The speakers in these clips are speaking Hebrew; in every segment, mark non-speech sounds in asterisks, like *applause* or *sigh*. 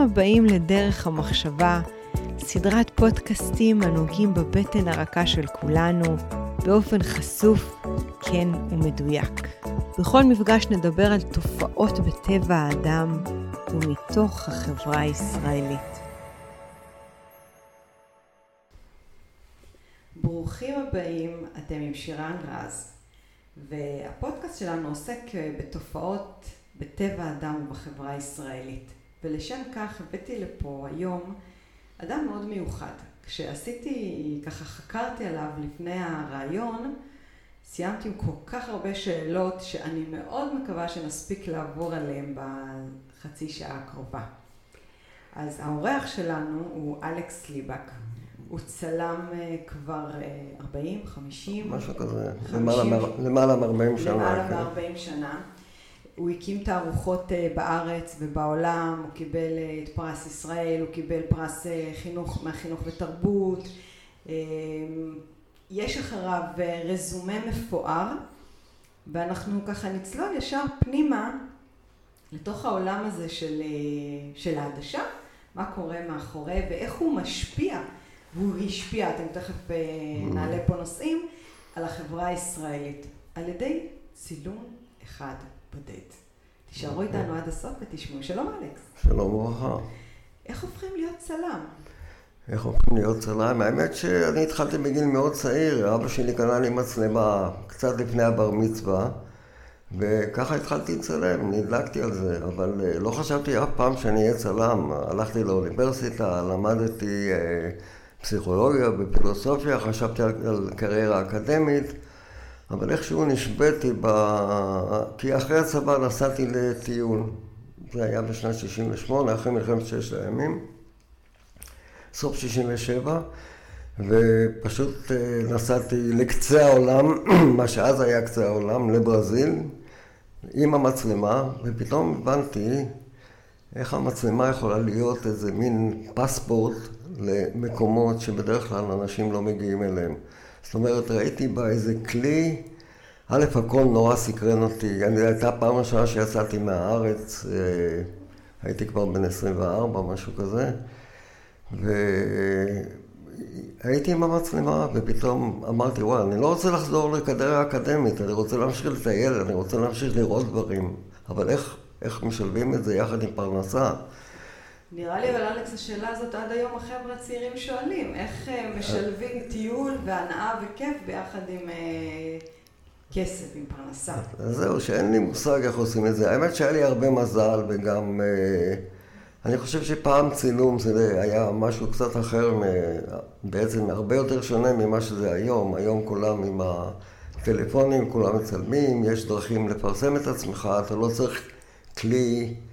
הבאים לדרך המחשבה, סדרת פודקאסטים הנוגעים בבטן הרכה של כולנו, באופן חשוף, כן ומדויק. בכל מפגש נדבר על תופעות בטבע האדם ומתוך החברה הישראלית. ברוכים הבאים, אתם עם שירן רז, והפודקאסט שלנו עוסק בתופעות בטבע האדם ובחברה הישראלית. ולשם כך הבאתי לפה היום אדם מאוד מיוחד. כשעשיתי, ככה חקרתי עליו לפני הרעיון, סיימתי עם כל כך הרבה שאלות שאני מאוד מקווה שנספיק לעבור עליהן בחצי שעה הקרובה. אז האורח שלנו הוא אלכס ליבק. הוא צלם אה, כבר 40, אה, 50? משהו כזה, למעלה מ-40 שנה. למעלה כן. מ-40 שנה. הוא הקים תערוכות אה, בארץ ובעולם, הוא קיבל את פרס ישראל, הוא קיבל פרס חינוך מהחינוך ותרבות. יש אחריו רזומה מפואר, ואנחנו ככה נצלול ישר פנימה לתוך העולם הזה של, של העדשה, מה קורה מאחורי ואיך הוא משפיע והוא השפיע, אתם תכף אה, נעלה פה נושאים, על החברה הישראלית, על ידי צילום אחד בודד. תישארו איתנו עד הסוף ותשמעו. שלום אלכס. שלום וברכה. איך הופכים להיות צלם? איך הופכים להיות צלם? האמת שאני התחלתי בגיל מאוד צעיר, אבא שלי קנה לי מצלמה קצת לפני הבר מצווה, וככה התחלתי לצלם, נדלקתי על זה, אבל אה, לא חשבתי אף פעם שאני אהיה צלם. הלכתי לאוניברסיטה, למדתי... אה, בפסיכולוגיה, בפילוסופיה, חשבתי על, על קריירה אקדמית, אבל איכשהו נשבתי ב... כי אחרי הצבא נסעתי לטיול. זה היה בשנת 68, אחרי מלחמת ששת הימים, סוף 67, ופשוט אה, נסעתי לקצה העולם, *clears throat* מה שאז היה קצה העולם, לברזיל, עם המצלמה, ופתאום הבנתי איך המצלמה יכולה להיות איזה מין פספורט למקומות שבדרך כלל אנשים לא מגיעים אליהם. זאת אומרת, ראיתי בה איזה כלי, א', הכל נורא סקרן אותי. אני, הייתה פעם ראשונה שיצאתי מהארץ, אה, הייתי כבר בן 24, משהו כזה, והייתי עם המצלמה, ופתאום אמרתי, וואי, אני לא רוצה לחזור לקדריה אקדמית, אני רוצה להמשיך לטייל, אני רוצה להמשיך לראות דברים, אבל איך, איך משלבים את זה יחד עם פרנסה? נראה לי, אבל אלכס, השאלה הזאת עד היום החבר'ה הצעירים שואלים, איך אה, משלבים טיול והנאה וכיף ביחד עם אה, כסף, עם פרנסה? זהו, שאין לי מושג איך עושים את זה. האמת שהיה לי הרבה מזל וגם... אה, אני חושב שפעם צילום זה היה משהו קצת אחר, בעצם הרבה יותר שונה ממה שזה היום. היום כולם עם הטלפונים, כולם מצלמים, יש דרכים לפרסם את עצמך, אתה לא צריך כלי אה,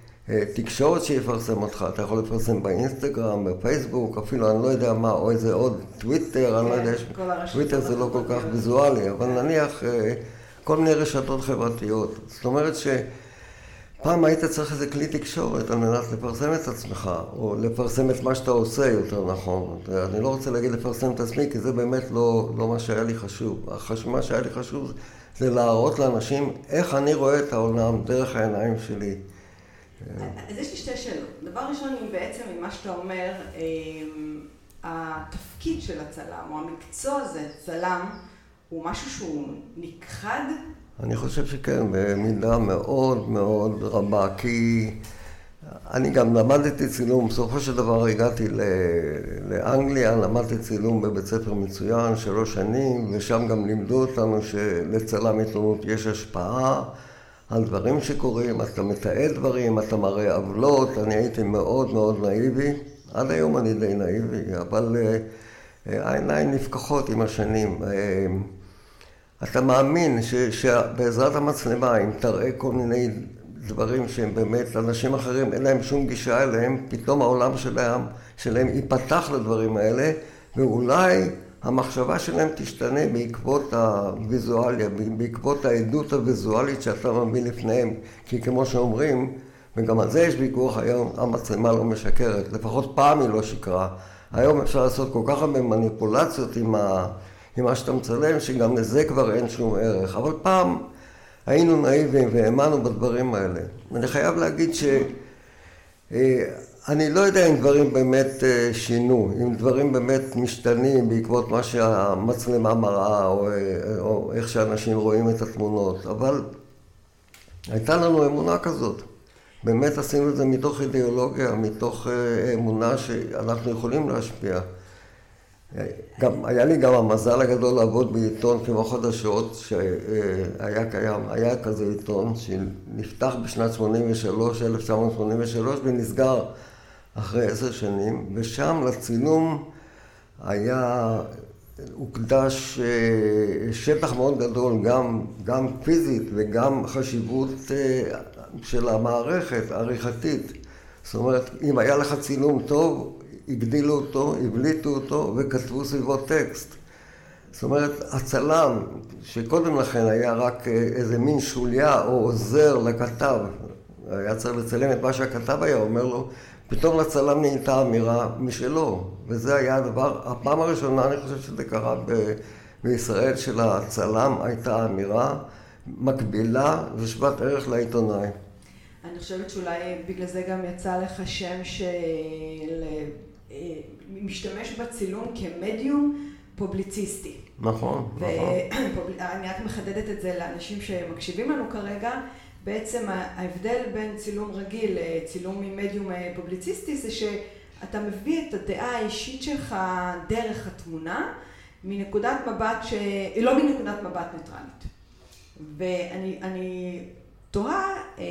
תקשורת שיפרסם אותך, אתה יכול לפרסם באינסטגרם, בפייסבוק, אפילו אני לא יודע מה, או איזה עוד טוויטר, אני לא יודע, טוויטר זה לא כל כך ויזואלי, אבל נניח אה, כל מיני רשתות חברתיות. זאת אומרת שפעם היית צריך איזה כלי תקשורת על מנת לפרסם את עצמך, או לפרסם את מה שאתה עושה, יותר נכון. אני לא רוצה להגיד לפרסם את עצמי, כי זה באמת לא, לא מה שהיה לי חשוב. מה שהיה לי חשוב זה להראות לאנשים איך אני רואה את העולם דרך העיניים שלי. אז יש לי שתי שאלות. דבר ראשון, אם בעצם ממה שאתה אומר, אמ, התפקיד של הצלם, או המקצוע הזה, צלם, הוא משהו שהוא נכחד? אני חושב שכן, במידה מאוד מאוד רבה, כי אני גם למדתי צילום, בסופו של דבר הגעתי לאנגליה, למדתי צילום בבית ספר מצוין, שלוש שנים, ושם גם לימדו אותנו שלצלם עיתונות יש השפעה. על דברים שקורים, אתה מתעד דברים, אתה מראה עוולות, אני הייתי מאוד מאוד נאיבי, עד היום אני די נאיבי, אבל uh, העיניים נפקחות עם השנים. Uh, אתה מאמין ש, שבעזרת המצלמה, אם תראה כל מיני דברים שהם באמת, אנשים אחרים אין להם שום גישה אליהם, פתאום העולם שלהם, שלהם ייפתח לדברים האלה, ואולי המחשבה שלהם תשתנה בעקבות הוויזואליה, בעקבות העדות הוויזואלית שאתה מביא לפניהם. כי כמו שאומרים, וגם על זה יש ויכוח היום, המצלמה לא משקרת. לפחות פעם היא לא שיקרה. היום אפשר לעשות כל כך הרבה מניפולציות עם, ה, עם מה שאתה מצלם, שגם לזה כבר אין שום ערך. אבל פעם היינו נאיבים והאמנו בדברים האלה. אני חייב להגיד ש... אני לא יודע אם דברים באמת שינו, אם דברים באמת משתנים בעקבות מה שהמצלמה מראה או, או איך שאנשים רואים את התמונות, אבל הייתה לנו אמונה כזאת. באמת עשינו את זה מתוך אידיאולוגיה, מתוך אמונה שאנחנו יכולים להשפיע. גם, היה לי גם המזל הגדול לעבוד בעיתון כמו חדשות, שהיה קיים, היה כזה עיתון שנפתח בשנת 83, 1983 ונסגר אחרי עשר שנים, ושם לצילום היה, הוקדש אה, שטח מאוד גדול, גם, גם פיזית וגם חשיבות אה, של המערכת, העריכתית. זאת אומרת, אם היה לך צילום טוב, הגדילו אותו, הבליטו אותו וכתבו סביבו טקסט. זאת אומרת, הצלם, שקודם לכן היה רק אה, איזה מין שוליה או עוזר לכתב, היה צריך לצלם את מה שהכתב היה אומר לו, פתאום לצלם נהייתה אמירה משלו. וזה היה הדבר, הפעם הראשונה אני חושב שזה קרה ב, בישראל, שלצלם הייתה אמירה מקבילה ושוות ערך לעיתונאי. אני חושבת שאולי בגלל זה גם יצא לך שם של אה, משתמש בצילום כמדיום פובליציסטי. נכון, נכון. *clears throat* אני רק מחדדת את זה לאנשים שמקשיבים לנו כרגע. בעצם ההבדל בין צילום רגיל לצילום עם מדיום אה, פובליציסטי זה שאתה מביא את הדעה האישית שלך דרך התמונה מנקודת מבט ש... לא מנקודת מבט ניטרלית. ואני תוהה אה,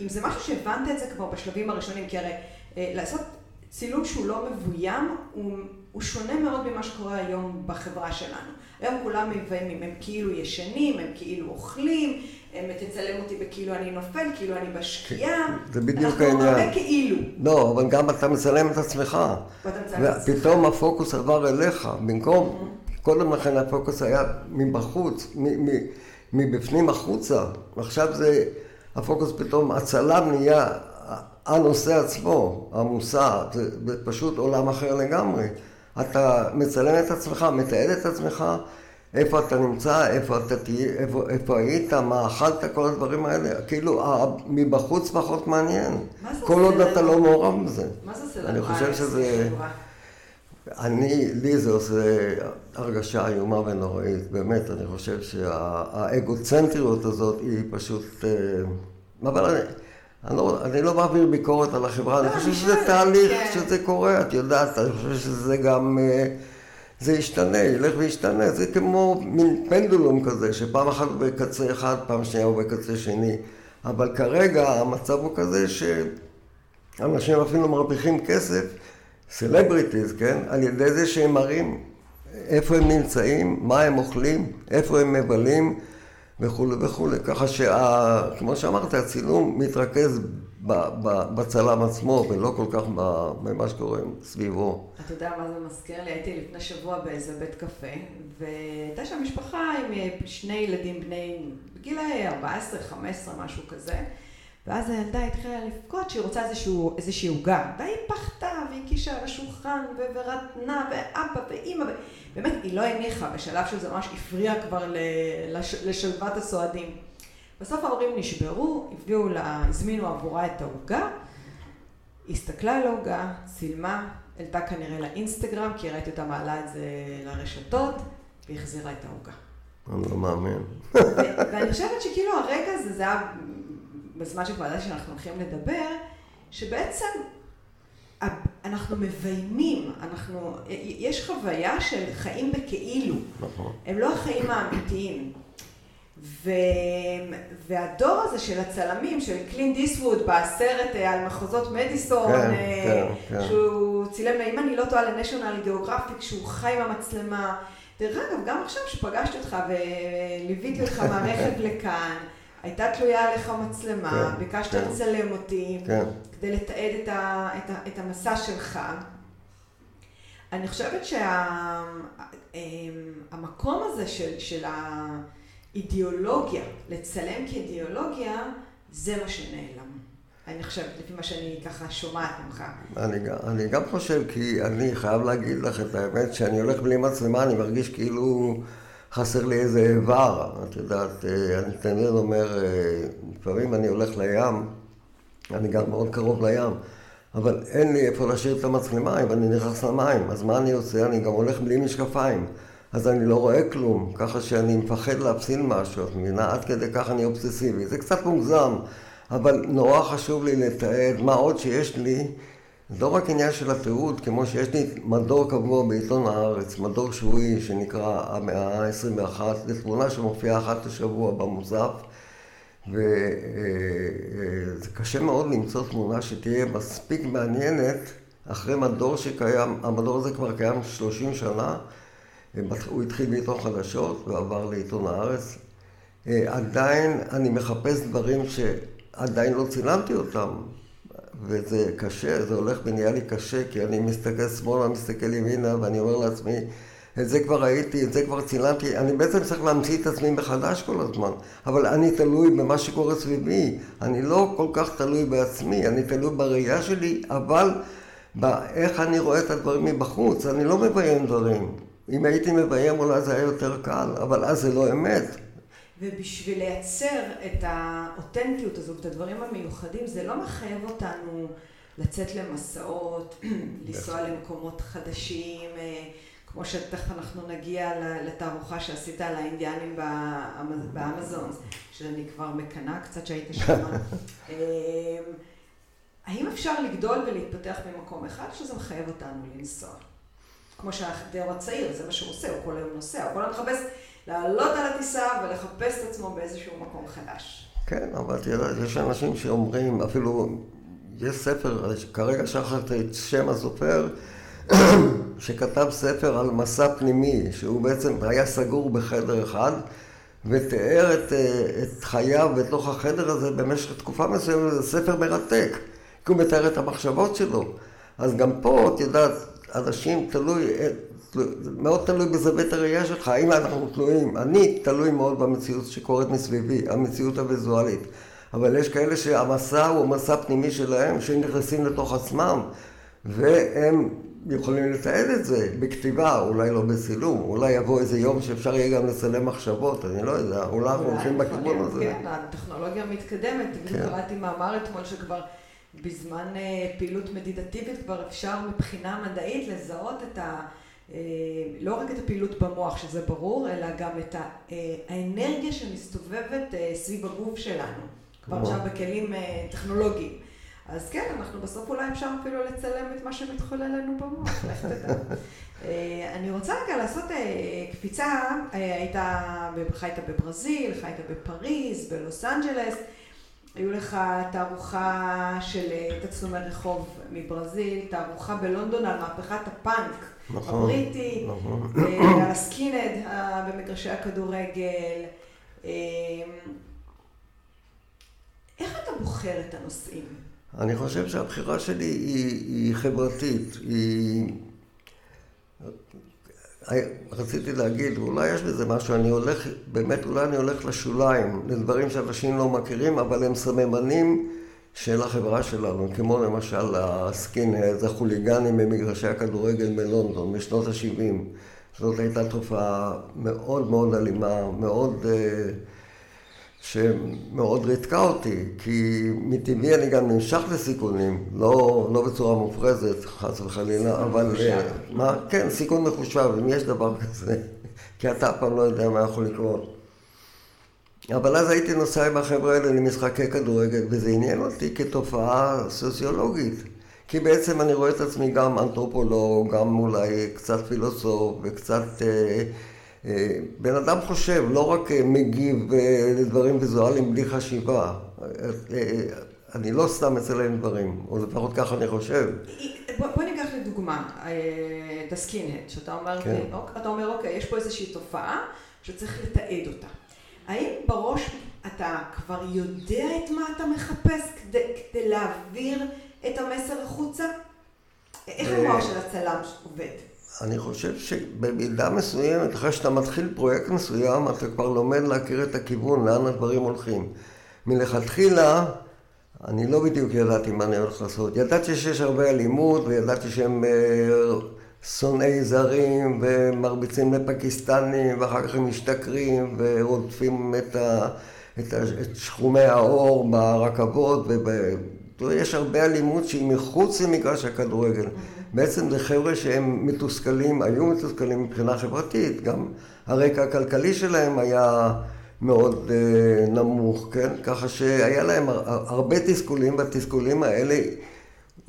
אם זה משהו שהבנת את זה כבר בשלבים הראשונים, כי הרי לעשות צילום שהוא לא מבוים, הוא, הוא שונה מאוד ממה שקורה היום בחברה שלנו. היום כולם מביימים, הם כאילו ישנים, הם כאילו אוכלים, הם תצלם אותי בכאילו אני נופל, כאילו אני בשקיעה. כן, זה בדיוק העניין. אנחנו הרבה כאילו. לא, אבל גם אתה מצלם את עצמך. ופתאום הפוקוס עבר אליך, במקום, קודם לכן הפוקוס היה מבחוץ, מבפנים החוצה. עכשיו זה, הפוקוס פתאום, הצלם נהיה הנושא עצמו, המושא, זה פשוט עולם אחר לגמרי. אתה מצלם את עצמך, מתעד את עצמך, איפה אתה נמצא, איפה אתה תהיה, איפה, איפה היית, מה אכלת, כל הדברים האלה. כאילו, מבחוץ פחות מעניין. כל עוד אתה לא מעורב בזה. מה זה עושה אני חושב שזה... אני, לי זה עושה הרגשה איומה ונוראית, באמת, אני חושב שהאגוצנטריות הזאת היא פשוט... אה, אבל אני... לא, אני לא מעביר ביקורת על החברה, לא, אני חושב שזה תהליך כן. שזה קורה, את יודעת, אני חושב שזה גם, אה, זה ישתנה, ילך וישתנה, זה כמו מין פנדולום כזה, שפעם אחת הוא בקצה אחד, פעם שנייה הוא בקצה שני, אבל כרגע המצב הוא כזה שאנשים אפילו מרוויחים כסף, סלבריטיז, כן, על ידי זה שהם מראים איפה הם נמצאים, מה הם אוכלים, איפה הם מבלים, וכולי וכולי. ככה שכמו שאמרת, הצילום מתרכז בצלם עצמו ולא כל כך במה שקורה סביבו. אתה יודע מה זה מזכיר לי? הייתי לפני שבוע באיזה בית קפה, והייתה שם משפחה עם שני ילדים בני בגילאי 14, 15, משהו כזה. ואז הילדה התחילה לבכות שהיא רוצה איזשהו, איזושהי עוגה. והיא פחתה, והיא קישה על השולחן, ורטנה, ואבא, ואימא, באמת, היא לא הניחה, בשלב שזה ממש הפריע כבר לשלוות הסועדים. בסוף ההורים נשברו, הביאו לה, הזמינו עבורה את העוגה, הסתכלה על העוגה, צילמה, העלתה כנראה לאינסטגרם, כי ראיתי אותה מעלה את זה לרשתות, והחזירה את העוגה. אני לא מאמין. ואני חושבת שכאילו הרגע הזה, זה היה בזמן שכבר ידעתי שאנחנו הולכים לדבר, שבעצם אנחנו מביימים, אנחנו, יש חוויה של חיים בכאילו. נכון. הם לא החיים האמיתיים. ו... והדור הזה של הצלמים, של קלין דיסווד בסרט אה, על מחוזות מדיסון, כן, אה, כן, כן. שהוא צילם, אם אני לא טועה, לנשיונל גיאוגרפיק, שהוא חי עם המצלמה. דרך אגב, גם עכשיו שפגשתי אותך וליוויתי אותך מהרכב *laughs* לכאן, הייתה תלויה עליך מצלמה, כן, ביקשת כן. לצלם אותי, כן. כדי לתעד את, ה, את, ה, את המסע שלך. אני חושבת שהמקום שה, הזה של, של האידיאולוגיה, לצלם כאידיאולוגיה, זה מה שנעלם. אני חושבת, לפי מה שאני ככה שומעת ממך. אני, אני גם חושב, כי אני חייב להגיד לך את האמת, שאני הולך בלי מצלמה, אני מרגיש כאילו... חסר לי איזה איבר, את יודעת, אה, אני תמיד אומר, אה, לפעמים אני הולך לים, אני גר מאוד קרוב לים, אבל אין לי איפה להשאיר את המצלמה אם אני נכנס למים, אז מה אני עושה? אני גם הולך בלי משקפיים. אז אני לא רואה כלום, ככה שאני מפחד להפסיד משהו, את מבינה? עד כדי כך אני אובססיבי. זה קצת מוגזם, אבל נורא חשוב לי לתעד מה עוד שיש לי. לא רק עניין של התיעוד, כמו שיש לי מדור קבוע בעיתון הארץ, מדור שבועי שנקרא המאה ה-21, זו תמונה שמופיעה אחת לשבוע במוזף, וזה קשה מאוד למצוא תמונה שתהיה מספיק מעניינת אחרי מדור שקיים, המדור הזה כבר קיים 30 שנה, הוא התחיל בעיתון חדשות ועבר לעיתון הארץ. עדיין אני מחפש דברים שעדיין לא צילמתי אותם. וזה קשה, זה הולך ונהיה לי קשה, כי אני מסתכל שמאלה, מסתכל ימינה, ואני אומר לעצמי, את זה כבר ראיתי, את זה כבר צילמתי, אני בעצם צריך להמציא את עצמי מחדש כל הזמן, אבל אני תלוי במה שקורה סביבי, אני לא כל כך תלוי בעצמי, אני תלוי בראייה שלי, אבל באיך אני רואה את הדברים מבחוץ, אני לא מביים דברים. אם הייתי מביים אולי זה היה יותר קל, אבל אז זה לא אמת. ובשביל לייצר את האותנטיות הזו ואת הדברים המיוחדים, זה לא מחייב אותנו לצאת למסעות, *clears throat* לנסוע למקומות חדשים, אה, כמו שתכף אנחנו נגיע לתערוכה שעשית על האינדיאנים באמזון, שאני כבר מקנאה קצת שהיית שם. *laughs* אה, האם אפשר לגדול ולהתפתח במקום אחד, שזה מחייב אותנו לנסוע? כמו שהדור הצעיר, זה מה שהוא עושה, הוא כל היום נוסע, הוא כל היום מחפש לעלות על הטיסה ולחפש את עצמו באיזשהו מקום חדש. כן, אבל יודעת, יש אנשים שאומרים, אפילו, יש ספר, כרגע שכחתי את שם הסופר, *coughs* שכתב ספר על מסע פנימי, שהוא בעצם היה סגור בחדר אחד, ותיאר את, את חייו בתוך החדר הזה במשך תקופה מסוימת, זה ספר מרתק, כי הוא מתאר את המחשבות שלו. אז גם פה, את יודעת, אנשים תלוי, מאוד תלוי בזווית הראייה שלך, האם אנחנו תלויים, אני תלוי מאוד במציאות שקורית מסביבי, המציאות הוויזואלית, אבל יש כאלה שהמסע הוא מסע פנימי שלהם, שהם נכנסים לתוך עצמם, והם יכולים לתעד את זה בכתיבה, אולי לא בצילום, אולי יבוא איזה יום שאפשר יהיה גם לצלם מחשבות, אני לא יודע, אולי אנחנו הולכים בכיוון הזה. כן, הטכנולוגיה מתקדמת, כן. קראתי מאמר אתמול שכבר בזמן אה, פעילות מדידטיבית כבר אפשר מבחינה מדעית לזהות את ה... אה, לא רק את הפעילות במוח, שזה ברור, אלא גם את אה, האנרגיה שמסתובבת סביב הגוף שלנו. כבר עכשיו בכלים טכנולוגיים. אז כן, אנחנו בסוף אולי אפשר אפילו לצלם את מה שמתחולל לנו במוח, לך תדע. *laughs* אני רוצה רגע לעשות קפיצה, היית, חיית בברזיל, חיית בפריז, בלוס אנג'לס. היו לך תערוכה של אה, תצלומי רחוב מברזיל, תערוכה בלונדון על מהפכת הפאנק נכון, הבריטי, נכון. אה, על הסקינהדס במגרשי הכדורגל. אה, איך אתה בוחר את הנושאים? אני חושב שהבחירה שלי היא, היא חברתית, היא... רציתי להגיד, אולי יש בזה משהו, אני הולך, באמת אולי אני הולך לשוליים, לדברים שאנשים לא מכירים, אבל הם סממנים של החברה שלנו, כמו למשל הסקינהדס, החוליגנים במגרשי הכדורגל בלונדון בשנות ה-70. זאת הייתה תופעה מאוד מאוד אלימה, מאוד... Uh, שמאוד ריתקה אותי, כי מטבעי אני גם נמשך לסיכונים, לא, לא בצורה מופרזת, חס וחלילה, אבל... מחושב. אה, מה? כן, סיכון מחושב, אם יש דבר כזה, *laughs* כי אתה אף פעם לא יודע מה יכול לקרות. אבל אז הייתי נוסע עם החבר'ה האלה למשחקי כדורגל, וזה עניין אותי כתופעה סוציולוגית. כי בעצם אני רואה את עצמי גם אנתרופולוג, גם אולי קצת פילוסוף וקצת... אה, אה, בן אדם חושב, לא רק אה, מגיב אה, לדברים ויזואליים בלי חשיבה. אני לא סתם מצלם דברים, או לפחות ככה אני חושב. בוא, בוא ניקח לדוגמה את הסקינהד, שאתה אומר, כן. אתה אומר, אוקיי, יש פה איזושהי תופעה שצריך לתעד אותה. האם בראש אתה כבר יודע את מה אתה מחפש כדי, כדי להעביר את המסר החוצה? איך המוח של הצלם עובד? אני חושב שבמידה מסוימת, אחרי שאתה מתחיל פרויקט מסוים, אתה כבר לומד להכיר את הכיוון, לאן הדברים הולכים. מלכתחילה, אני לא בדיוק ידעתי מה אני הולך לעשות. ידעתי שיש הרבה אלימות, וידעתי שהם אה, שונאי זרים, ומרביצים לפקיסטנים, ואחר כך הם משתכרים, ורודפים את, ה, את, ה, את שחומי האור ברכבות, וב... יש הרבה אלימות שהיא מחוץ למגרש הכדורגל. בעצם זה חבר'ה שהם מתוסכלים, היו מתוסכלים מבחינה חברתית, גם הרקע הכלכלי שלהם היה מאוד אה, נמוך, כן? ככה שהיה להם הרבה תסכולים, והתסכולים האלה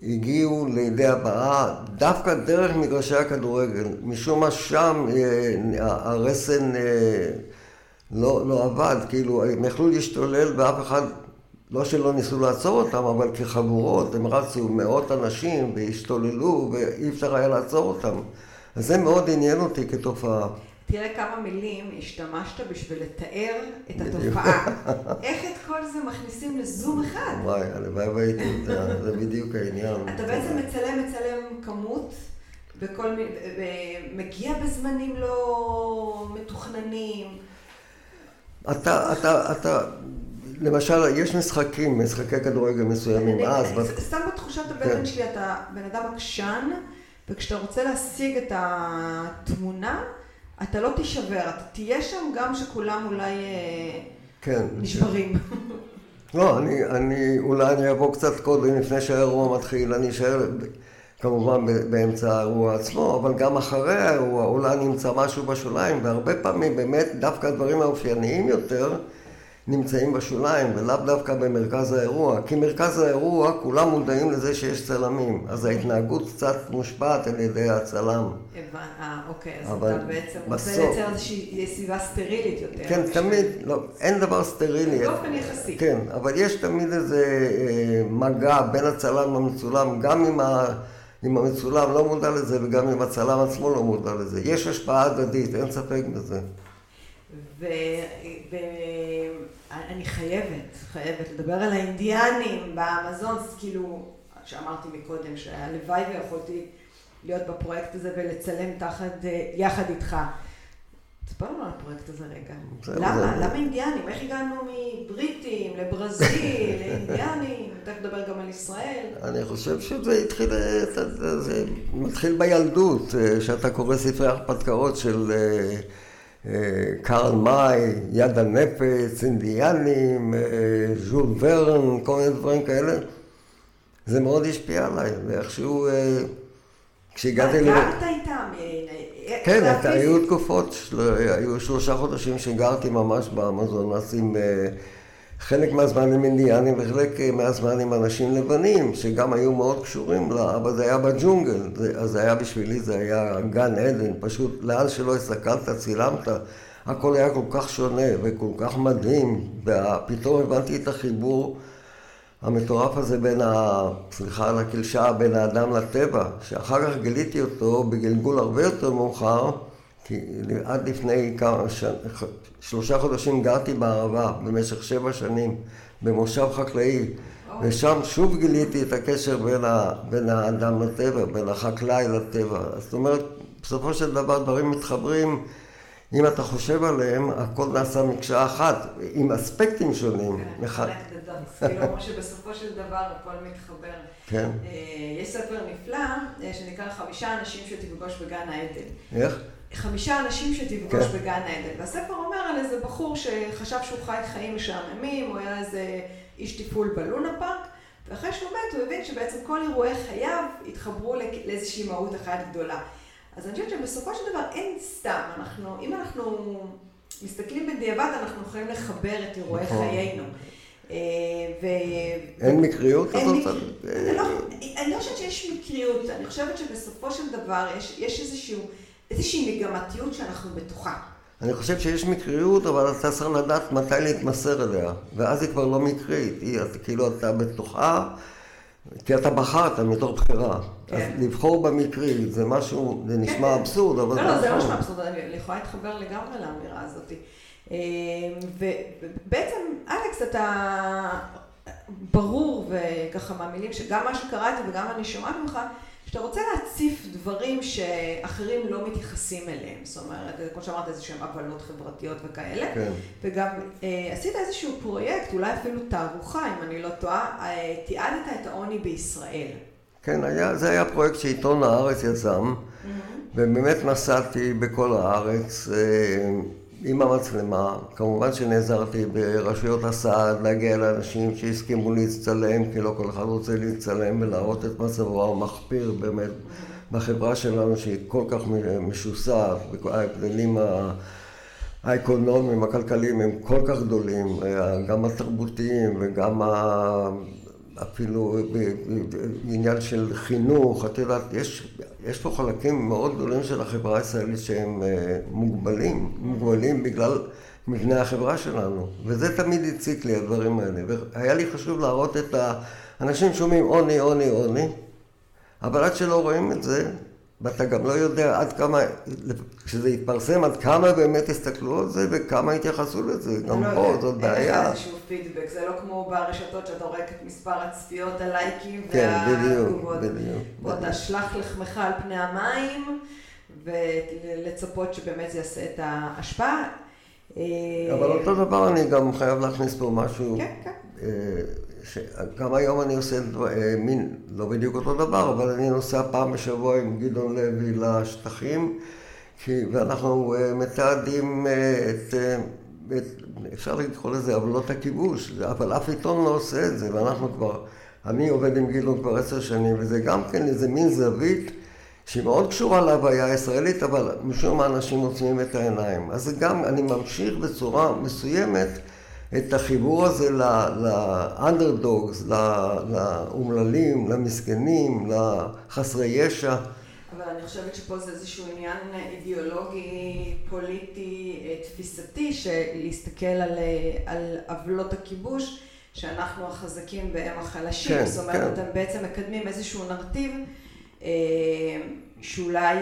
הגיעו לידי הבאה דווקא דרך מגרשי הכדורגל. משום מה שם אה, הרסן אה, לא, לא עבד, כאילו הם יכלו להשתולל ואף אחד, לא שלא ניסו לעצור אותם, אבל כחבורות הם רצו מאות אנשים והשתוללו ואי אפשר היה לעצור אותם. אז זה מאוד עניין אותי כתופעה. תראה כמה מילים השתמשת בשביל לתאר את התופעה. *laughs* איך את כל זה מכניסים לזום אחד? וואי, הלוואי והייתי יודע, זה בדיוק העניין. אתה בעצם מצלם, מצלם כמות, בכל מיני, מגיע בזמנים לא מתוכננים. אתה, אתה, אתה, למשל, יש משחקים, משחקי כדורגל מסוימים, אז... סתם בתחושת הבטן כן. שלי, אתה בן אדם עקשן, וכשאתה רוצה להשיג את התמונה, אתה לא תישבר, אתה תהיה שם גם שכולם אולי אה, כן, נשברים. *laughs* לא, אני, אני, אולי אני אבוא קצת קודם, לפני שהאירוע מתחיל, אני אשאר כמובן באמצע האירוע עצמו, אבל גם אחרי האירוע אולי נמצא משהו בשוליים, והרבה פעמים באמת דווקא הדברים האופייניים יותר נמצאים בשוליים, ולאו דווקא במרכז האירוע. כי מרכז האירוע, כולם מודעים לזה שיש צלמים, אז ההתנהגות קצת מושפעת על ידי הצלם. אה, אוקיי, אז אתה בעצם רוצה לייצר איזושהי סביבה סטרילית יותר. כן, תמיד, לא, אין דבר סטרילי. באופן יחסי. כן, אבל יש תמיד איזה אה, מגע בין הצלם למצולם, גם אם ה... אם המצולם לא מודע לזה וגם אם הצלם עצמו לא מודע לזה. יש השפעה הדדית, אין ספק בזה. ואני חייבת, חייבת לדבר על האינדיאנים באמזון, כאילו, שאמרתי מקודם, שהלוואי ויכולתי להיות בפרויקט הזה ולצלם תחת, יחד איתך. תספר לנו על הפרויקט הזה רגע. למה? למה אינדיאנים? איך הגענו מבריטים לברזיל, *laughs* לאינדיאנים? תכף נדבר גם על ישראל. אני חושב שזה התחיל, זה מתחיל בילדות, שאתה קורא ספרי הרפתקאות של קרל מאי, יד הנפץ, אינדיאנים, ז'ול ורן, כל מיני דברים כאלה. זה מאוד השפיע עליי, ואיכשהו כשהגעתי ל... גרת איתם? כן, היו תקופות, היו שלושה חודשים שגרתי ממש באמזונס עם חלק מהזמן עם אינדיאנים וחלק מהזמן עם אנשים לבנים, שגם היו מאוד קשורים לה, אבל זה היה בג'ונגל, אז זה היה בשבילי, זה היה גן עדן, פשוט לאן שלא הסתכלת, צילמת, הכל היה כל כך שונה וכל כך מדהים, ופתאום הבנתי את החיבור המטורף הזה בין ה... סליחה על הקלשה, בין האדם לטבע, שאחר כך גיליתי אותו בגלגול הרבה יותר מאוחר, כי עד לפני כמה ש... שלושה חודשים גרתי בערבה במשך שבע שנים במושב חקלאי, ושם שוב גיליתי את הקשר בין, ה... בין האדם לטבע, בין החקלאי לטבע. זאת אומרת, בסופו של דבר דברים מתחברים אם אתה חושב עליהם, הכל נעשה מקשה אחת, עם אספקטים שונים. כן, כאילו, כמו שבסופו של דבר הכל מתחבר. כן. אה, יש ספר נפלא אה, שנקרא חמישה אנשים שתפגוש בגן העדן. איך? חמישה אנשים שתפגוש כן. בגן העדן. והספר אומר על איזה בחור שחשב שהוא חי חיים משעממים, הוא היה איזה איש טיפול בלונה פארק, ואחרי שהוא מת הוא הבין שבעצם כל אירועי חייו התחברו לאיזושהי מהות אחת גדולה. אז אני חושבת שבסופו של דבר אין סתם, אנחנו, אם אנחנו מסתכלים בדיעבד, אנחנו יכולים לחבר את אירועי נכון. חיינו. אה, ו... אין מקריות כזאת? לא, אני לא חושבת שיש מקריות, אני חושבת שבסופו של דבר יש, יש איזשהו, איזושהי מגמתיות שאנחנו בתוכה. אני חושב שיש מקריות, אבל אתה צריך לדעת מתי להתמסר אליה, ואז היא כבר לא מקרית, היא כאילו אתה בתוכה. כי אתה בחרת מתוך בחירה. כן. אז לבחור במקרי זה משהו, זה נשמע כן. אבסורד, אבל לא, לא, זה לא נשמע אבסורד, אני יכולה להתחבר לגמרי לאמירה הזאת. אה, ובעצם, אלכס, אתה ברור, וככה מהמילים שגם מה שקראתי וגם אני שומעת ממך, שאתה רוצה להציף דברים שאחרים לא מתייחסים אליהם, זאת אומרת, כמו שאמרת, איזה שהם עוולות חברתיות וכאלה, כן. וגם אה, עשית איזשהו פרויקט, אולי אפילו תערוכה, אם אני לא טועה, אה, תיעדת את העוני בישראל. כן, היה, זה היה פרויקט שעיתון הארץ יזם, mm-hmm. ובאמת נסעתי בכל הארץ, אה, עם המצלמה, כמובן שנעזרתי ברשויות הסעד להגיע לאנשים שהסכימו להצטלם, כי לא כל אחד רוצה להצטלם ולהראות את מצבו. המחפיר באמת בחברה שלנו שהיא כל כך משוסעת, ההבדלים האקונומיים, הכלכליים הם כל כך גדולים, גם התרבותיים וגם אפילו בעניין של חינוך, את יודעת, יש, יש פה חלקים מאוד גדולים של החברה הישראלית שהם אה, מוגבלים, מוגבלים בגלל מבנה החברה שלנו, וזה תמיד הציק לי, הדברים האלה, והיה לי חשוב להראות את האנשים שומעים עוני, עוני, עוני, אבל עד שלא רואים את זה, ואתה גם לא יודע עד כמה, כשזה יתפרסם, עד כמה באמת יסתכלו על זה וכמה יתייחסו לזה. גם לא פה זאת בעיה. אין לך איזשהו פידבק, זה לא כמו ברשתות שאתה רואה את מספר הצפיות, הלייקים כן, והתגובות. כן, בדיוק, בדיוק. בוא תשלח לחמך על פני המים, ולצפות שבאמת זה יעשה את ההשפעה. אבל אותו דבר אני גם חייב להכניס פה משהו. כן, כן. אה, גם היום אני עושה אה, מין, לא בדיוק אותו דבר, אבל אני נוסע פעם בשבוע עם גדעון לוי לשטחים, כי, ואנחנו אה, מתעדים אה, את, את, אפשר לקרוא לזה עוולות הכיבוש, אבל אף עיתון לא עושה את זה, ואנחנו כבר, אני עובד עם גדעון כבר עשר שנים, וזה גם כן איזה מין זווית שהיא מאוד קשורה להוויה הישראלית, אבל משום מה אנשים עוצמים את העיניים. אז גם, אני ממשיך בצורה מסוימת את החיבור הזה לאנדרדוגס, לאומללים, למסכנים, לחסרי ישע. אבל אני חושבת שפה זה איזשהו עניין אידיאולוגי, פוליטי, אה, תפיסתי, שלהסתכל על, אה, על עוולות הכיבוש, שאנחנו החזקים והם החלשים. כן, זאת אומרת, כן. אתם בעצם מקדמים איזשהו נרטיב אה, שאולי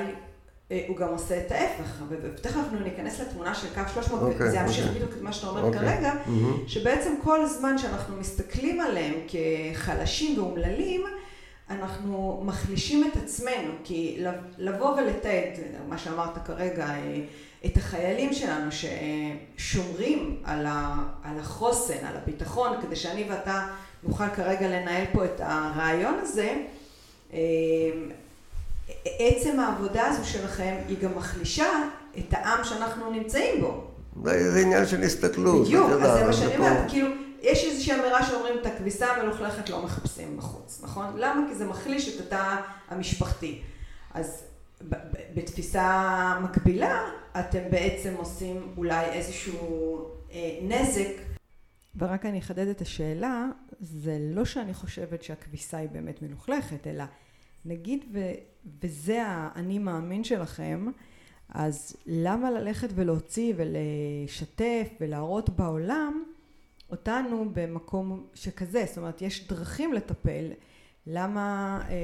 הוא גם עושה את ההפך, ותכף אנחנו ניכנס לתמונה של קו 300, okay, וזה ימשיך okay. בדיוק את מה שאתה אומר okay. כרגע, mm-hmm. שבעצם כל זמן שאנחנו מסתכלים עליהם כחלשים ואומללים, אנחנו מחלישים את עצמנו, כי לבוא ולתעד, מה שאמרת כרגע, אה, את החיילים שלנו ששומרים על, החוסן, על הביטחון, כדי שאני ואתה נוכל כרגע לנהל פה את הרעיון הזה, אה, עצם העבודה הזו שלכם היא גם מחלישה את העם שאנחנו נמצאים בו. זה עניין של הסתכלות. בדיוק, אז זה מה שאני אומרת, כאילו, יש איזושהי אמירה שאומרים את הכביסה המלוכלכת לא מחפשים בחוץ, נכון? למה? כי זה מחליש את התא המשפחתי. אז בתפיסה מקבילה, אתם בעצם עושים אולי איזשהו אה, נזק. ורק אני אחדד את השאלה, זה לא שאני חושבת שהכביסה היא באמת מלוכלכת, אלא נגיד וזה האני מאמין שלכם, אז למה ללכת ולהוציא ולשתף ולהראות בעולם אותנו במקום שכזה? זאת אומרת, יש דרכים לטפל. למה אה,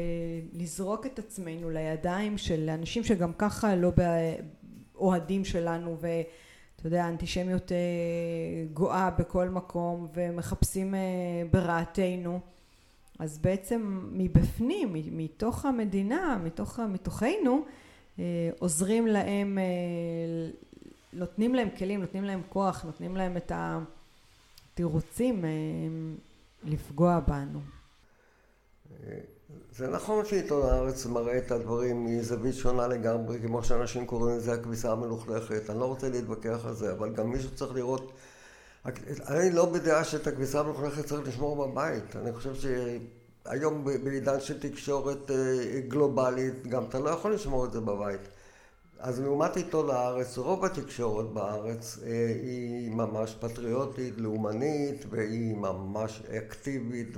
לזרוק את עצמנו לידיים של אנשים שגם ככה לא אוהדים שלנו ואתה יודע, האנטישמיות אה, גואה בכל מקום ומחפשים אה, ברעתנו. אז בעצם מבפנים, מתוך המדינה, מתוך, מתוכנו, אה, עוזרים להם, אה, נותנים להם כלים, נותנים להם כוח, נותנים להם את התירוצים אה, לפגוע בנו. זה נכון שעיתון הארץ מראה את הדברים מזווית שונה לגמרי, כמו שאנשים קוראים לזה הכביסה המלוכלכת. אני לא רוצה להתווכח על זה, אבל גם מישהו צריך לראות אני לא בדעה שאת הכביסה המלוכלכת צריך לשמור בבית. אני חושב שהיום בעידן של תקשורת אה, גלובלית, גם אתה לא יכול לשמור את זה בבית. אז לעומת עיתון הארץ, רוב התקשורת בארץ אה, היא ממש פטריוטית, לאומנית, והיא ממש אקטיבית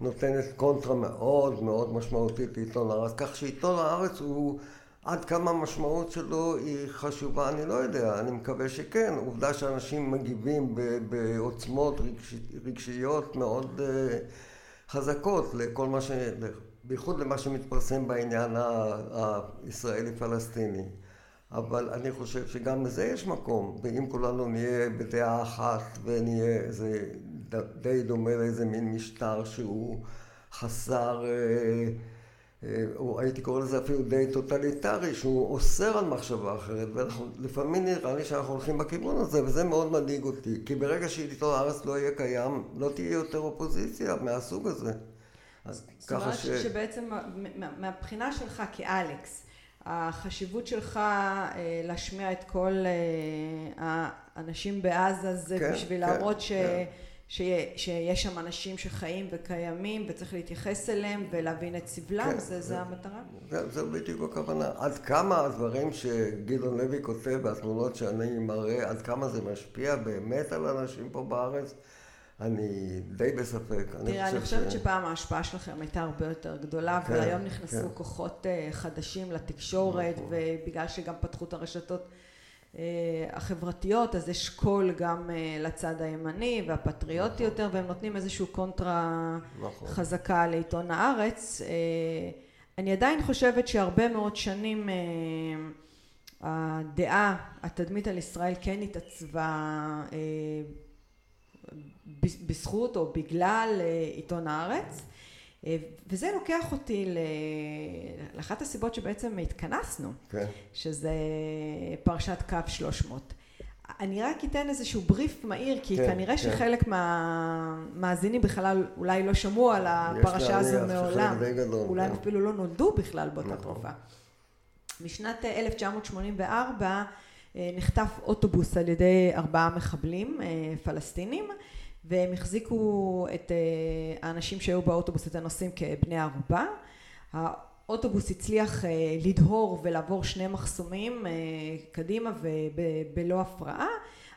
ונותנת קונטרה מאוד מאוד משמעותית לעיתון הארץ, כך שעיתון הארץ הוא עד כמה המשמעות שלו היא חשובה, אני לא יודע, אני מקווה שכן. עובדה שאנשים מגיבים בעוצמות רגש, רגשיות מאוד uh, חזקות לכל מה ש... בייחוד למה שמתפרסם בעניין הישראלי-פלסטיני. אבל אני חושב שגם לזה יש מקום, ואם כולנו נהיה בדעה אחת ונהיה איזה די דומה לאיזה מין משטר שהוא חסר... או הייתי קורא לזה אפילו די טוטליטרי, שהוא אוסר על מחשבה אחרת, ולפעמים נראה לי שאנחנו הולכים בכיוון הזה, וזה מאוד מדאיג אותי, כי ברגע שעיתון הארץ לא יהיה קיים, לא תהיה יותר אופוזיציה מהסוג הזה. אז ככה ש... זאת אומרת שבעצם מהבחינה שלך כאלכס, החשיבות שלך אה, להשמיע את כל אה, האנשים בעזה זה כן, בשביל כן, להראות ש... כן. שיש שם אנשים שחיים וקיימים וצריך להתייחס אליהם ולהבין את סבלם, כן, זה, זה- זה המטרה? זה, זה בדיוק הכוונה. עד כמה הדברים שגדעון לוי כותב והתמונות שאני מראה, עד כמה זה משפיע באמת על אנשים פה בארץ, אני די בספק. תראה, אני חושבת ש- שפעם ההשפעה שלכם הייתה הרבה יותר גדולה, כן, והיום נכנסו כן. כוחות אה, חדשים לתקשורת, נכון. ובגלל שגם פתחו את הרשתות החברתיות, אז יש קול גם אה, לצד הימני והפטריוטי נכון. יותר, והם נותנים איזשהו קונטרה נכון. חזקה לעיתון הארץ. אה, אני עדיין חושבת שהרבה מאוד שנים אה, הדעה, התדמית על ישראל כן התעצבה אה, בזכות או בגלל אה, עיתון הארץ אה, וזה לוקח אותי לאחת הסיבות שבעצם התכנסנו כן. שזה פרשת קו 300. אני רק אתן איזשהו בריף מהיר כי כן, כנראה כן. שחלק מהמאזינים בכלל אולי לא שמעו על הפרשה הזו מעולם, אולי הם כן. אפילו לא נולדו בכלל באותה נכון. תקופה. בשנת 1984 אה, נחטף אוטובוס על ידי ארבעה מחבלים אה, פלסטינים והם החזיקו את אה, האנשים שהיו באוטובוס, את הנוסעים כבני ערובה. האוטובוס הצליח אה, לדהור ולעבור שני מחסומים אה, קדימה ובלא הפרעה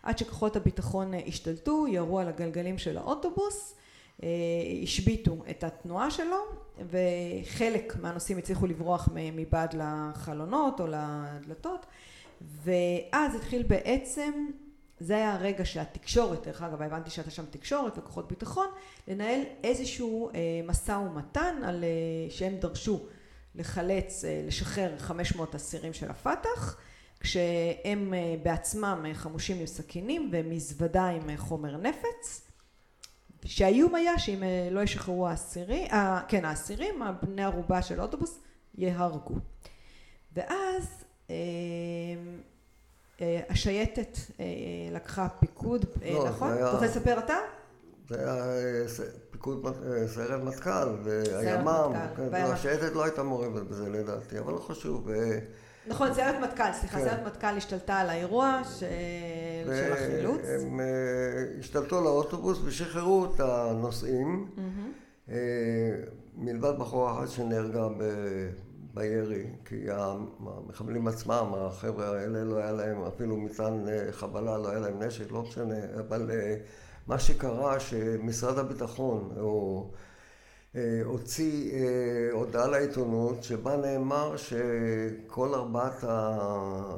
עד שכוחות הביטחון השתלטו, ירו על הגלגלים של האוטובוס, השביתו את התנועה שלו וחלק מהנוסעים הצליחו לברוח מבעד לחלונות או לדלתות ואז התחיל בעצם, זה היה הרגע שהתקשורת, דרך אגב הבנתי שהייתה שם תקשורת וכוחות ביטחון, לנהל איזשהו אה, משא ומתן על, אה, שהם דרשו לחלץ, אה, לשחרר 500 אסירים של הפת"ח, כשהם אה, בעצמם אה, חמושים עם סכינים ומזוודה עם אה, חומר נפץ. שהאיום היה שאם אה, לא ישחררו האסירים, אה, כן האסירים, הבני ערובה של האוטובוס, יהרגו. ואז אה, השייטת אה, לקחה פיקוד, אה, לא, נכון? אתה רוצה לספר אתה? זה היה אה, פיקוד אה, סיירת מטכ"ל והימ"מ, מטכ"ל, כן, והימ"מ. השייטת לא הייתה מעורבת בזה לדעתי, אבל לא חשוב. אה, נכון, סיירת מטכ"ל, סליחה, כן. סיירת מטכ"ל השתלטה על האירוע ש... של החילוץ. אה, השתלטו על האוטובוס ושחררו את הנוסעים. אה, מלבד בחורה אחת שנהרגה ב- בירי, כי המחבלים עצמם, החבר'ה האלה, לא היה להם אפילו מטען אה, חבלה, לא היה להם נשק, לא משנה, אבל אה, מה שקרה שמשרד הביטחון, הוא אה, הוציא הודעה לעיתונות שבה נאמר שכל ארבעת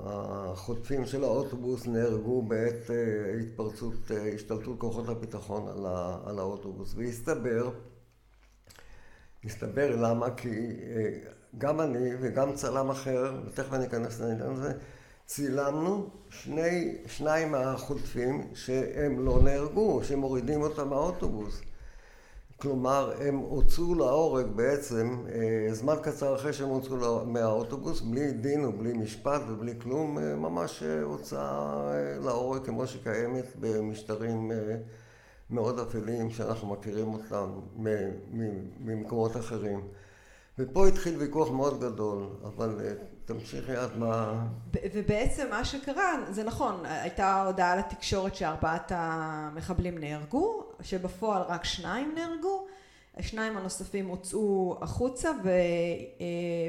החוטפים של האוטובוס נהרגו בעת התפרצות, השתלטות כוחות הביטחון על, האוטובוס. והסתבר, הסתבר למה? כי גם אני וגם צלם אחר, ותכף אני אכנס לעניין הזה, צילמנו שני, שניים מהחוטפים שהם לא נהרגו, שמורידים אותם מהאוטובוס. כלומר, הם הוצאו להורג בעצם אה, זמן קצר אחרי שהם הוצאו מהאוטובוס, בלי דין ובלי משפט ובלי כלום, אה, ממש אה, הוצאה אה, להורג כמו שקיימת במשטרים מאוד אפלים שאנחנו מכירים אותם ממקומות אחרים. ופה התחיל ויכוח מאוד גדול, אבל אה, תמשיכי עד מה... ובעצם מה שקרה, זה נכון, הייתה הודעה לתקשורת שארבעת המחבלים נהרגו, שבפועל רק שניים נהרגו, השניים הנוספים הוצאו החוצה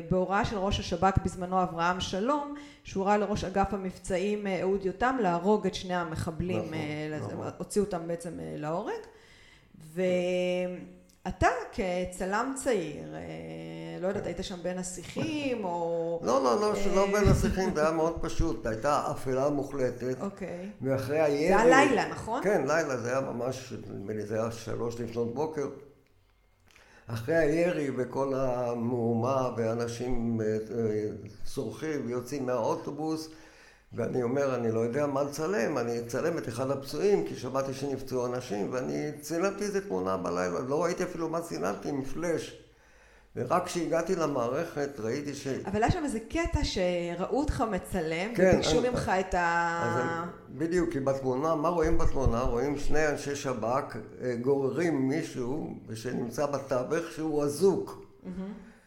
ובהוראה של ראש השב"כ בזמנו אברהם שלום, שהורה לראש אגף המבצעים אה, אהוד יותם להרוג את שני המחבלים, נכון, אה, לזה- נכון. הוציאו אותם בעצם אה, להורג. ואתה כצלם צעיר, אה, לא יודעת, היית שם בין השיחים או... לא, לא, לא, שלא אה, בין *laughs* השיחים, זה היה מאוד פשוט, הייתה אפלה מוחלטת, אוקיי. ואחרי הירי... זה היה לילה, נכון? כן, לילה, זה היה ממש, נדמה לי, זה היה שלוש לפנות בוקר. אחרי הירי וכל המהומה ואנשים אה, צורכים ויוצאים מהאוטובוס ואני אומר, אני לא יודע מה לצלם, אני אצלם את אחד הפצועים כי שמעתי שנפצעו אנשים ואני צילמתי איזה תמונה בלילה, לא ראיתי אפילו מה צילמתי עם פלאש ורק כשהגעתי למערכת ראיתי ש... אבל היה שם איזה קטע שראו אותך מצלם, כן, וביקשו אני- ממך את ה... אז בדיוק, כי בתמונה, מה רואים בתמונה? רואים שני אנשי שב"כ אה, גוררים מישהו שנמצא בתווך שהוא אזוק.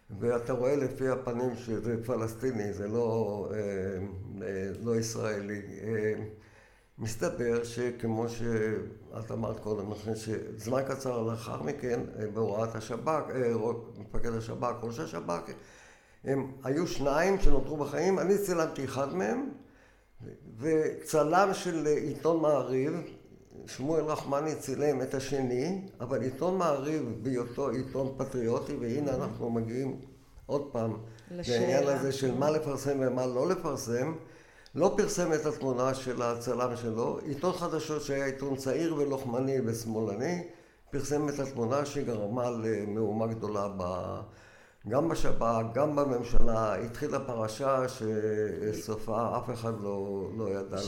ואתה רואה לפי הפנים שזה פלסטיני, זה לא, אה, אה, לא ישראלי. אה, מסתבר שכמו שאת אמרת קודם לכן, שזמן קצר לאחר מכן, בהוראת השב"כ, מפקד השב"כ, ראש השב"כ, הם היו שניים שנותרו בחיים, אני צילמתי אחד מהם, וצלם של עיתון מעריב, שמואל רחמני צילם את השני, אבל עיתון מעריב בהיותו עיתון פטריוטי, והנה אנחנו מגיעים עוד פעם לעניין הזה של מה לפרסם ומה לא לפרסם, לא פרסם את התמונה של הצלם שלו, עיתון חדשות שהיה עיתון צעיר ולוחמני ושמאלני, פרסם את התמונה שגרמה למהומה גדולה ב... גם בשב"כ, גם בממשלה, התחילה פרשה שסופה אף אחד לא, לא ידע לאן.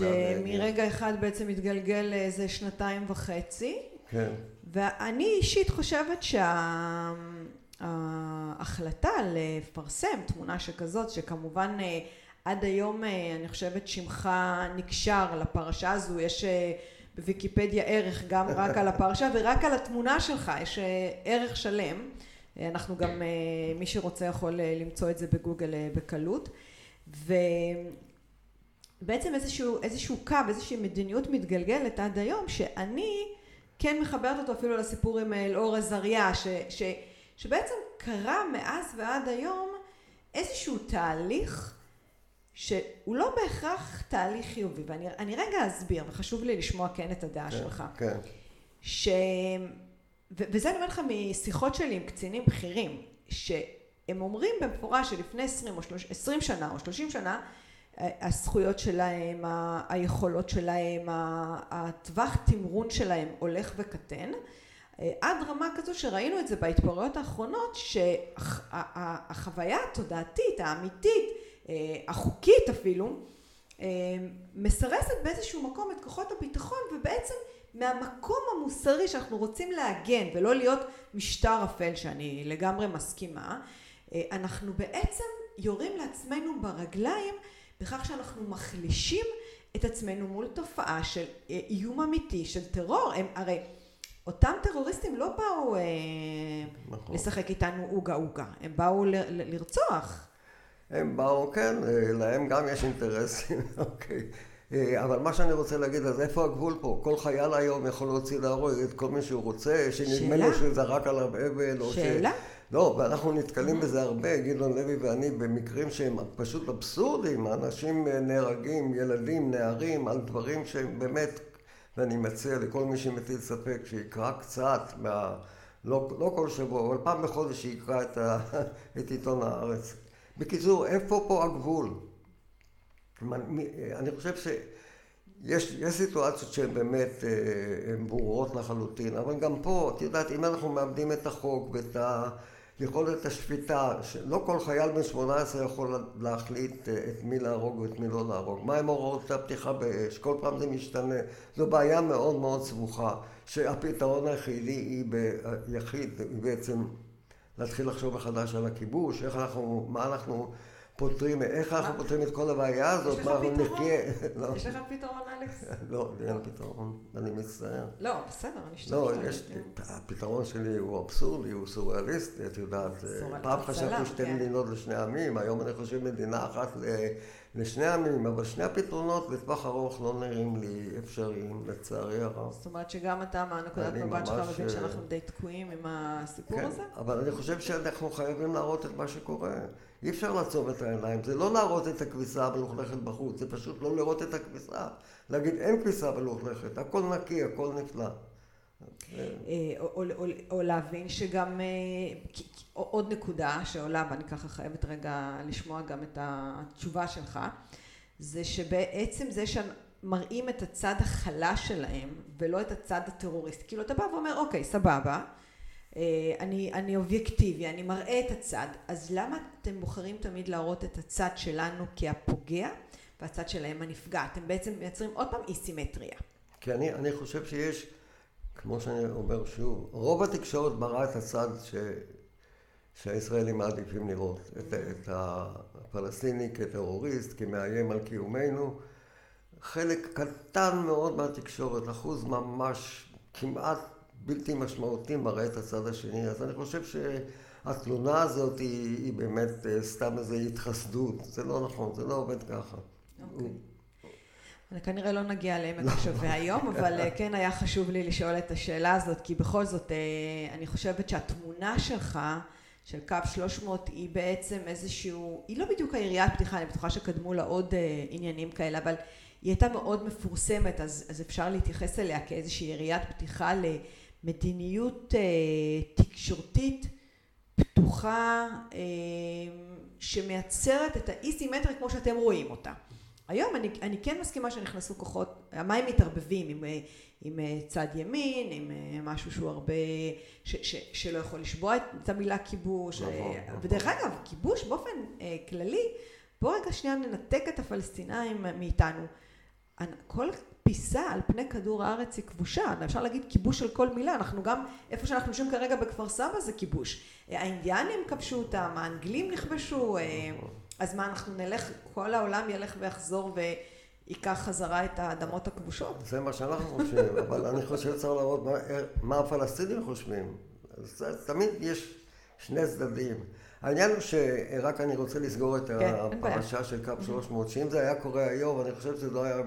שמרגע אחד בעצם התגלגל לאיזה שנתיים וחצי. כן. ואני אישית חושבת שההחלטה לפרסם תמונה שכזאת, שכמובן אה, עד היום אה, אני חושבת שמך נקשר לפרשה הזו, יש אה, בוויקיפדיה ערך גם רק על הפרשה ורק על התמונה שלך, יש ערך שלם. אנחנו גם, מי שרוצה יכול למצוא את זה בגוגל בקלות. ובעצם איזשהו, איזשהו קו, איזושהי מדיניות מתגלגלת עד היום, שאני כן מחברת אותו אפילו לסיפור עם אלאור עזריה, ש, ש, שבעצם קרה מאז ועד היום איזשהו תהליך שהוא לא בהכרח תהליך חיובי, ואני רגע אסביר, וחשוב לי לשמוע כן את הדעה כן, שלך. כן. ש... וזה אני אומרת לך משיחות שלי עם קצינים בכירים, שהם אומרים במפורש שלפני 20 או 30, 20 שנה או 30 שנה, הזכויות שלהם, היכולות שלהם, הטווח תמרון שלהם הולך וקטן, עד רמה כזו שראינו את זה בהתפרעויות האחרונות, שהחוויה התודעתית, האמיתית, החוקית אפילו, מסרסת באיזשהו מקום את כוחות הביטחון ובעצם מהמקום המוסרי שאנחנו רוצים להגן ולא להיות משטר אפל שאני לגמרי מסכימה, אנחנו בעצם יורים לעצמנו ברגליים בכך שאנחנו מחלישים את עצמנו מול תופעה של איום אמיתי של טרור, הם הרי אותם טרוריסטים לא באו נכון. לשחק איתנו אוגה אוגה, הם באו ל- ל- לרצוח. הם באו, כן, להם גם יש אינטרסים, *laughs* אוקיי. אבל מה שאני רוצה להגיד, אז איפה הגבול פה? כל חייל היום יכול להוציא להרוג את כל מי שהוא רוצה, שנדמה לו שזרק עליו אבן, או שאלה? ש... לא, ואנחנו נתקלים בזה הרבה, גדעון לוי ואני, במקרים שהם פשוט אבסורדים, אנשים נהרגים, ילדים, נערים, על דברים שהם באמת, ואני מציע לכל מי שמטיל ספק, שיקרא קצת מה... לא, לא כל שבוע, אבל פעם בחודש שיקרא את, ה, *laughs* את עיתון הארץ. בקיצור, איפה פה הגבול? אני חושב שיש יש סיטואציות שהן באמת אה, הן ברורות לחלוטין, אבל גם פה, את יודעת, אם אנחנו מאבדים את החוק ואת יכולת השפיטה, שלא כל חייל בן 18 יכול להחליט אה, את מי להרוג ואת מי לא להרוג. מהם הוראות הפתיחה באש? כל פעם זה משתנה. זו בעיה מאוד מאוד סבוכה, שהפתרון היחידי היא ביחיד, היא בעצם להתחיל לחשוב מחדש על הכיבוש, איך אנחנו, מה אנחנו פותרים, איך אנחנו פותרים את כל הבעיה הזאת, מה אנחנו נחיה. *laughs* יש לך פתרון, אלכס? *laughs* לא, אין פתרון, אני מצטער. לא, בסדר, אני אשתמש. לא, יש, הפתרון שלי הוא אבסורדי, הוא סוריאליסטי, את יודעת. פעם חשבתי שתי כן. מדינות לשני עמים, היום אני חושב מדינה אחת לשני עמים, אבל שני הפתרונות לטווח ארוך לא נראים לי אפשריים, לצערי הרב. זאת אומרת שגם אתה מהנקודת מבט שלך מבין שאנחנו די תקועים עם הסיפור כן, הזה? אבל אני חושב שאנחנו חייבים להראות את מה שקורה. אי אפשר לעצום את העיניים, זה לא להראות את הכביסה המלוכלכת בחוץ, זה פשוט לא לראות את הכביסה. להגיד אין כביסה מלוכלכת, הכל נקי, הכל נפלא. אה, או להבין שגם, אה, עוד נקודה שעולה, ואני ככה חייבת רגע לשמוע גם את התשובה שלך, זה שבעצם זה שמראים את הצד החלש שלהם, ולא את הצד הטרוריסט. כאילו אתה בא ואומר, אוקיי, סבבה, אני, אני אובייקטיבי, אני מראה את הצד, אז למה אתם בוחרים תמיד להראות את הצד שלנו כהפוגע והצד שלהם הנפגע? אתם בעצם מייצרים עוד פעם אי סימטריה. כי אני, אני חושב שיש, כמו שאני אומר שוב, רוב התקשורת מראה את הצד ש, שהישראלים מעדיפים לראות, את, את הפלסטיני כטרוריסט, כמאיים על קיומנו. חלק קטן מאוד מהתקשורת, אחוז ממש כמעט בלתי משמעותי מראה את הצד השני. אז אני חושב התלונה הזאת היא, היא באמת אה, סתם איזו התחסדות. זה לא נכון, זה לא עובד ככה. אוקיי. Okay. כנראה לא נגיע לעמק השווה היום, אבל אה, כן היה חשוב לי לשאול את השאלה הזאת, כי בכל זאת, אני חושבת שהתמונה שלך, של קו 300, היא בעצם איזשהו, היא לא בדיוק היריית פתיחה, אני בטוחה שקדמו לה עוד עניינים כאלה, אבל היא הייתה מאוד מפורסמת, אז, אז אפשר להתייחס אליה כאיזושהי יריית פתיחה למדיניות אה, תקשורתית פתוחה אה, שמייצרת את האי סימטריה כמו שאתם רואים אותה. היום אני, אני כן מסכימה שנכנסו כוחות, המים מתערבבים עם, אה, עם אה, צד ימין, עם אה, משהו שהוא הרבה, ש, ש, שלא יכול לשבוע את המילה כיבוש. נכון, נכון. ודרך אגב, כיבוש באופן כללי, בואו רגע שנייה ננתק את הפלסטינאים מאיתנו. כל פיסה על פני כדור הארץ היא כבושה, אפשר להגיד כיבוש של כל מילה, אנחנו גם, איפה שאנחנו יושבים כרגע בכפר סבא זה כיבוש. האינדיאנים כבשו אותם, האנגלים נכבשו, אה, אז מה אנחנו נלך, כל העולם ילך ויחזור וייקח חזרה את האדמות הכבושות? זה מה שאנחנו חושבים, *laughs* אבל אני חושב שצריך לראות מה, מה הפלסטינים חושבים. תמיד יש שני צדדים. העניין הוא שרק אני רוצה לסגור את כן, הפרשה של קו 300, שאם זה היה קורה היום, אני חושב שזה לא היה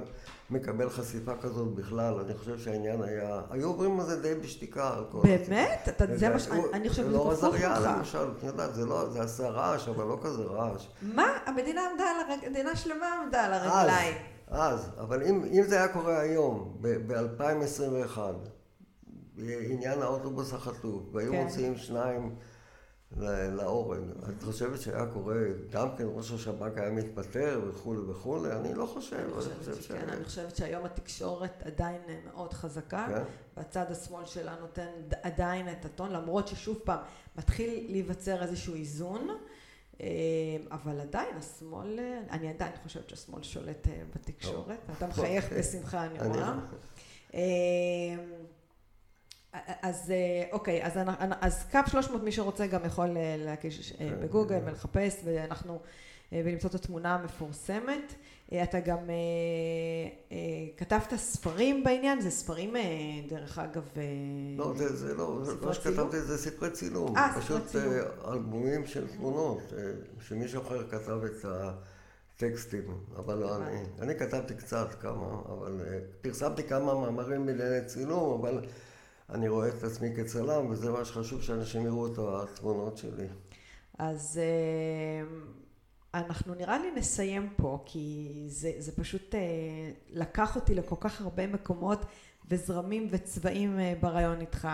מקבל חשיפה כזאת בכלל. אני חושב שהעניין היה, היו עוברים על זה די בשתיקה. באמת? זה מה ש... אני חושבת שזה הפוך ממך. לא עזריה למשל, את יודעת, זה לא, זה עשה רעש, אבל לא כזה רעש. מה? המדינה עמדה על הרגליים, המדינה שלמה עמדה על הרגליים. אז, אבל אם זה היה קורה היום, ב-2021, בעניין האוטובוס החטוף, והיו כן. מוציאים שניים... להורג. את חושבת שהיה קורה, גם כן ראש השב"כ היה מתפטר וכולי וכולי? אני לא חושב. אני חושבת שכן, אני חושבת שהיום התקשורת עדיין מאוד חזקה, כן? והצד השמאל שלה נותן עדיין את הטון, למרות ששוב פעם מתחיל להיווצר איזשהו איזון. אה, אבל עדיין השמאל, אני עדיין חושבת שהשמאל שולט אה, בתקשורת, אתה מחייך בשמחה אני רואה. אז אה, אוקיי, אז, אז קו 300 מי שרוצה גם יכול אה, להקיש אה, כן, בגוגל ולחפש ואנחנו ולמצוא את התמונה המפורסמת. אתה גם כתבת ספרים בעניין, זה ספרים דרך אגב... לא, זה, זה לא, מה שכתבתי זה ספרי צילום. אה, ספרי צילום. פשוט אלבומים של תמונות, שמישהו אחר כתב את הטקסטים, אבל לא אני. אני כתבתי קצת כמה, אבל פרסמתי כמה מאמרים בענייני צילום, אבל... אני רואה את עצמי כצלם, וזה מה שחשוב שאנשים יראו את התמונות שלי. אז אה, אנחנו נראה לי נסיים פה, כי זה, זה פשוט אה, לקח אותי לכל כך הרבה מקומות וזרמים וצבעים אה, ברעיון איתך.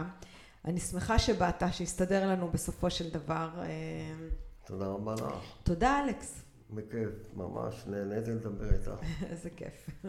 אני שמחה שבאת, שהסתדר לנו בסופו של דבר. תודה רבה לך. תודה, אלכס. בכיף, ממש נהניתי לדבר איתך. *laughs* איזה כיף. *laughs*